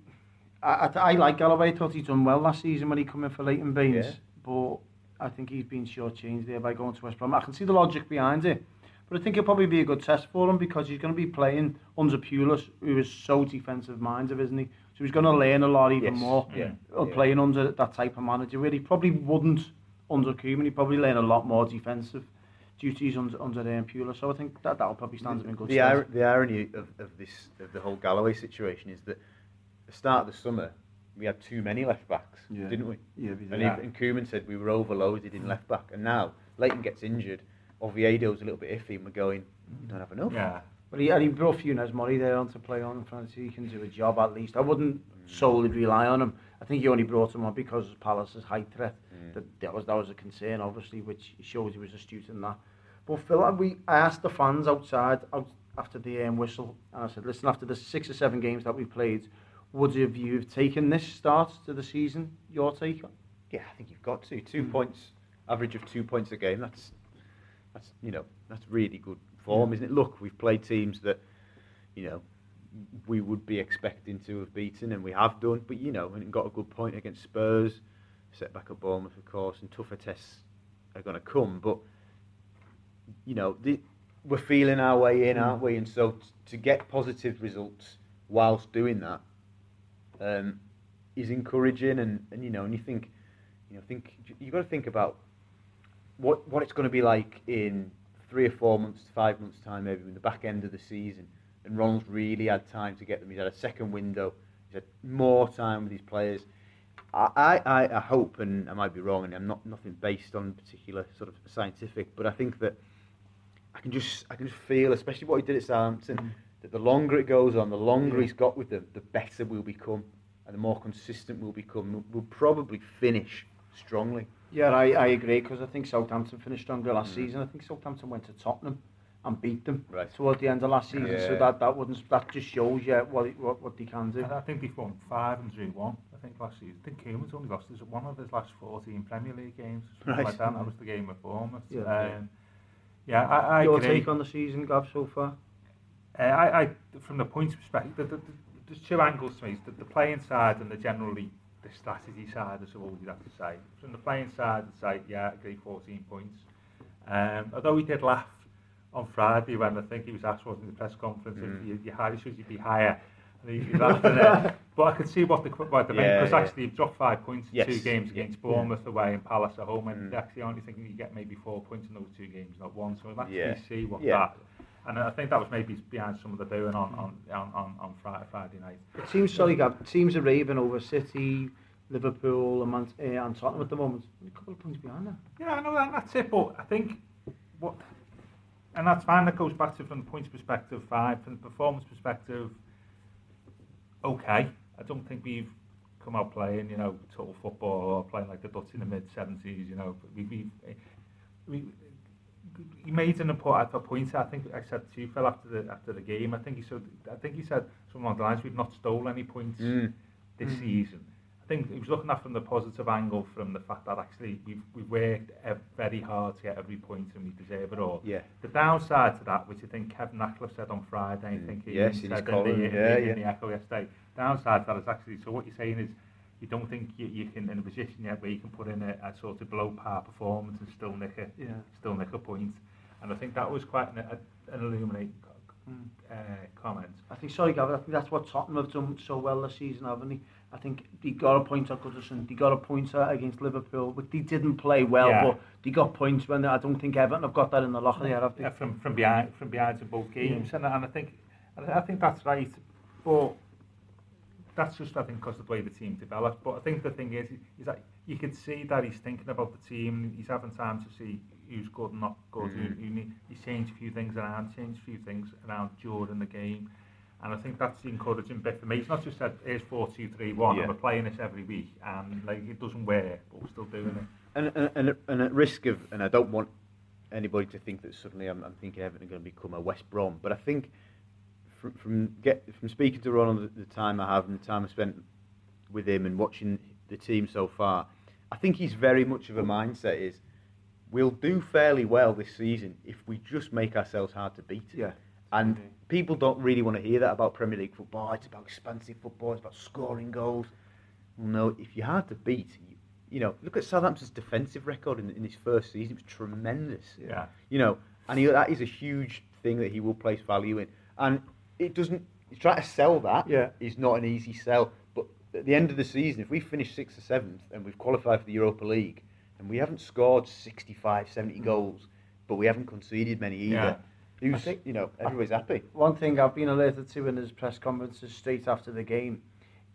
Speaker 3: I, I, I like Galloway. I thought he'd done well last season when he came in for Leighton Baines.
Speaker 4: Yeah.
Speaker 3: But I think he's been shortchanged there by going to West Brom. I can see the logic behind it. But I think it'll probably be a good test for him because he's going to be playing under Pulis, who is so defensive minded, isn't he? So he's going to learn a lot even
Speaker 4: Yes.
Speaker 3: more
Speaker 5: Yeah.
Speaker 3: uh,
Speaker 4: Yeah.
Speaker 3: playing under that type of manager where he probably wouldn't under Koeman. He'd probably learn a lot more defensive duties under under um, Pulis. So I think that that'll probably stand him in good
Speaker 4: The,
Speaker 3: stead.
Speaker 4: ir- the irony of, of this of the whole Galloway situation is that at the start of the summer we had too many left backs,
Speaker 3: Yeah.
Speaker 4: didn't we?
Speaker 3: Yeah, we did.
Speaker 4: And,
Speaker 5: Yeah.
Speaker 4: he, and Koeman said we were overloaded in left back, and now Leighton gets injured. Oviedo's a little bit iffy, and we're going, you don't have enough.
Speaker 5: Yeah.
Speaker 3: But he, and he brought Funes Mori there on to play on in France. He can do a job at least. I wouldn't solely rely on him. I think he only brought him on because of Palace's high threat.
Speaker 4: Mm.
Speaker 3: That, that was that was a concern, obviously, which shows he was astute in that. But Phil, we I asked the fans outside out after the um, whistle, and I said, listen, after the six or seven games that we played, would have you have taken this start to the season? Your take? on?
Speaker 4: Yeah, I think you've got to two
Speaker 3: Mm.
Speaker 4: points, average of two points a game. That's that's you know that's really good form, isn't it? Look, we've played teams that, you know, we would be expecting to have beaten, and we have done. But you know, and got a good point against Spurs, set back at Bournemouth, of course, and tougher tests are going to come. But you know, the, we're feeling our way in, aren't we? And so t- to get positive results whilst doing that um, is encouraging. And, and you know, and you think, you know, think you've got to think about what what it's going to be like in three or four months, five months time, maybe in the back end of the season. And Ronald's really had time to get them. He's had a second window. He's had more time with his players. I, I, I hope, and I might be wrong, and I'm not nothing based on particular sort of scientific, but I think that I can just I can just feel, especially what he did at Southampton, that the longer it goes on, the longer he's got with them, the better we'll become, and the more consistent we'll become. We'll, we'll probably finish strongly.
Speaker 3: Yeah, I, I agree because I think Southampton finished stronger last season. I think Southampton went to Tottenham and beat them
Speaker 4: Right.
Speaker 3: toward the end of last season. So that, that wouldn't that just shows you what it- what what they can do.
Speaker 5: I I think they won five and drew one. I think last season. I think Koeman's only lost his one of his last 14 Premier League games.
Speaker 4: Right.
Speaker 5: like that. That was the game with Bournemouth.
Speaker 3: Yeah.
Speaker 5: Um, yeah, I, I
Speaker 3: Your
Speaker 5: agree.
Speaker 3: take on the season, Gav, so far?
Speaker 5: Uh, I, I, from the points perspective, the, the, the, there's two angles to me. The, the playing side and the generally the strategy side, I suppose you'd have to say. From the playing side, I'd say, yeah, agree, 14 points. Um, although he did laugh on Friday when I think he was asked was in the press conference
Speaker 4: Mm.
Speaker 5: if you, you high, should you be higher. And he, he laughed at it. But I could see what the what the
Speaker 4: Yeah,
Speaker 5: because
Speaker 4: yeah.
Speaker 5: actually you've dropped five points in
Speaker 4: Yes.
Speaker 5: two games
Speaker 4: Yeah.
Speaker 5: against Bournemouth away and Palace at home, and
Speaker 4: Mm.
Speaker 5: actually only thinking you get maybe four points in those two games, not one. So I'll actually
Speaker 4: Yeah.
Speaker 5: see what
Speaker 4: Yeah.
Speaker 5: that and I think that was maybe behind some of the booing on on on, on, Friday, Friday night.
Speaker 3: It seems, sorry, Gav, teams are raving over City, Liverpool, and, Man, uh, and Tottenham at the moment. A couple of points behind them.
Speaker 5: Yeah, I know that, that's it. But I think what, and that's fine. That goes back to from the points perspective, fine. From the performance perspective, okay. I don't think we've come out playing, you know, total football or playing like the Dutch in the mid seventies. You know, we we we. He made an important point. I think I said to you, Phil, after the after the game. I think he said. I think he said something along the lines. We've not stole any points
Speaker 4: Mm.
Speaker 5: this season. I think he was looking at from the positive angle, from the fact that actually we've, we've worked very hard to get every point and we deserve it all.
Speaker 4: Yeah.
Speaker 5: The downside to that, which I think Kevin Ackler said on Friday, I think he
Speaker 4: Yes,
Speaker 5: said in,
Speaker 4: column,
Speaker 5: the, in,
Speaker 4: yeah,
Speaker 5: in the Echo yesterday, downside to that is actually, so what you're saying is you don't think you, you can in a position yet where you can put in a, a sort of below par performance and still nick a
Speaker 3: yeah.
Speaker 5: still nick a point. And I think that was quite an, an illuminating
Speaker 3: mm.
Speaker 5: uh, comment.
Speaker 3: I think, sorry Gavin, I think that's what Tottenham have done so well this season, haven't they? I think they got a point at Goodison, they got a point against Liverpool, but they didn't play well,
Speaker 5: yeah.
Speaker 3: but they got points when they, I don't think Everton have got that in the locker there, have they?
Speaker 5: Yeah, from, from behind, from behind in both games, yeah. and, and I think and I think that's right, but that's just I think because of the way the team developed. But I think the thing is, is that you can see that he's thinking about the team. He's having time to see who's good and not good. Mm. Who, who need, he's changed a few things around, changed a few things around during the game. And I think that's the encouraging bit for me. It's not just that here's 4 2 3 1
Speaker 4: Yeah.
Speaker 5: and we're playing this every week and like it doesn't work, but we're still doing it.
Speaker 4: And, and, and, and at risk of, and I don't want anybody to think that suddenly I'm, I'm thinking Everton are going to become a West Brom, but I think from, from get from speaking to Ronald the, the time I have and the time I spent with him and watching the team so far, I think he's very much of a mindset is we'll do fairly well this season if we just make ourselves hard to beat.
Speaker 3: Yeah.
Speaker 4: And people don't really want to hear that about Premier League football. It's about expansive football. It's about scoring goals. Well, no, if you're hard to beat, you, you know, look at Southampton's defensive record in, in his first season. It was tremendous.
Speaker 5: Yeah.
Speaker 4: You know, and he, that is a huge thing that he will place value in. And it doesn't, he's trying to sell that
Speaker 3: Yeah.
Speaker 4: is not an easy sell. But at the end of the season, if we finish sixth or seventh and we've qualified for the Europa League and we haven't scored 65, 70 mm. goals, but we haven't conceded many either,
Speaker 5: Yeah.
Speaker 4: who's,
Speaker 3: think-
Speaker 4: you know, everybody's happy.
Speaker 3: One thing I've been alerted to in his press conferences straight after the game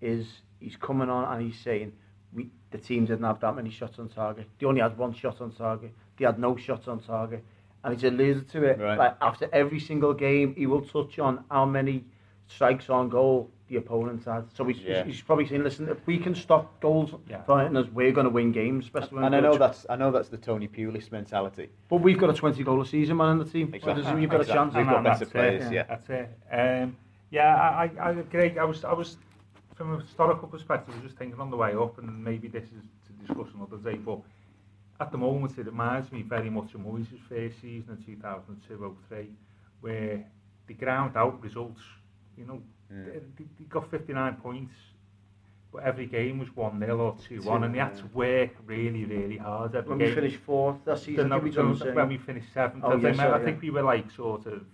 Speaker 3: is he's coming on and he's saying we the team didn't have that many shots on target. They only had one shot on target. They had no shots on target. And he's alluded to it.
Speaker 4: Right.
Speaker 3: Like after every single game, he will touch on how many strikes on goal the opponent had. So he's,
Speaker 4: Yeah.
Speaker 3: he's probably saying, listen, if we can stop goals
Speaker 5: Yeah.
Speaker 3: fighting us, we're going to win games. Especially when
Speaker 4: And I know
Speaker 3: got
Speaker 4: that's I know that's the Tony Pulis mentality.
Speaker 3: But we've got a 20 goal a season man in the team.
Speaker 4: Exactly.
Speaker 3: So you've got a
Speaker 4: Exactly.
Speaker 3: chance.
Speaker 4: We've
Speaker 5: And
Speaker 4: got
Speaker 5: that's
Speaker 4: better
Speaker 5: it,
Speaker 4: players, yeah.
Speaker 5: That's it. Um, yeah, I, I, I agree. I was, I was, from a historical perspective, I was just thinking on the way up, and maybe this is to discuss another day, but at the moment it reminds me very much of Moyes' first season in 2002-03, where the ground out results, you know, They, they- they got 59 points, but every game was 1 0 or 2 1, and they had to work really, really hard every
Speaker 3: When
Speaker 5: game.
Speaker 3: we finished fourth that season,
Speaker 5: that
Speaker 3: we
Speaker 5: was when-
Speaker 3: the same?
Speaker 5: when we finished seventh.
Speaker 3: Oh,
Speaker 5: I,
Speaker 3: yes,
Speaker 5: think,
Speaker 3: sir,
Speaker 5: I
Speaker 3: yeah.
Speaker 5: we were like sort of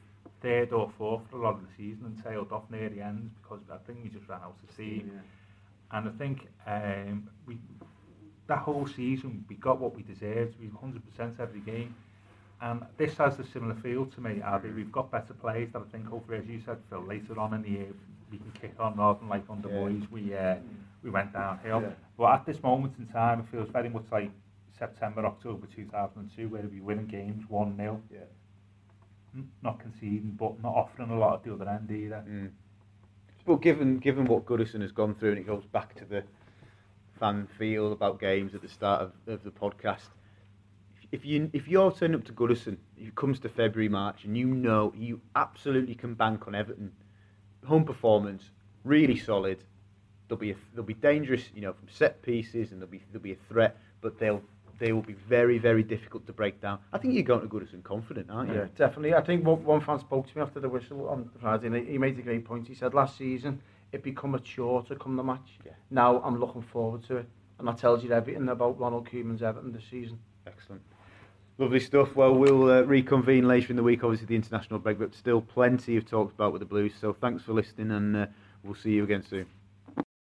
Speaker 5: third or fourth for a lot of the season and tailed off near the end because I think we just ran out of steam. And I think um, we that whole season we got what we deserved. We 100% every game. And this has a similar feel to me, Abby. We've got better players that I think, hopefully, as you said, Phil, later on in the year we can kick on rather than like under
Speaker 4: Yeah.
Speaker 5: Moyes we uh, we went downhill.
Speaker 3: Yeah.
Speaker 5: But at this moment in time, it feels very much like September, October 2002, where we winning games 1 0,
Speaker 4: Yeah.
Speaker 5: not conceding, but not offering a lot at the other end either.
Speaker 4: Mm. But given given what Goodison has gone through, and it goes back to the fan feel about games at the start of, of the podcast. If you if you're turning up to Goodison, it comes to February March, and you know you absolutely can bank on Everton, home performance really solid. They'll be a, they'll be dangerous, you know, from set pieces, and they'll be they'll be a threat, but they'll they will be very very difficult to break down. I think you're going to Goodison confident, aren't you?
Speaker 3: Yeah, definitely. I think one, one fan spoke to me after the whistle on Friday, and he he made a great point. He said last season it become a chore to come the match.
Speaker 4: Yeah.
Speaker 3: Now I'm looking forward to it, and that tells you everything about Ronald Koeman's Everton this season.
Speaker 4: Excellent. Lovely stuff. Well, we'll uh, reconvene later in the week, obviously, the international break, but still plenty of talks about with the Blues. So thanks for listening, and uh, we'll see you again soon.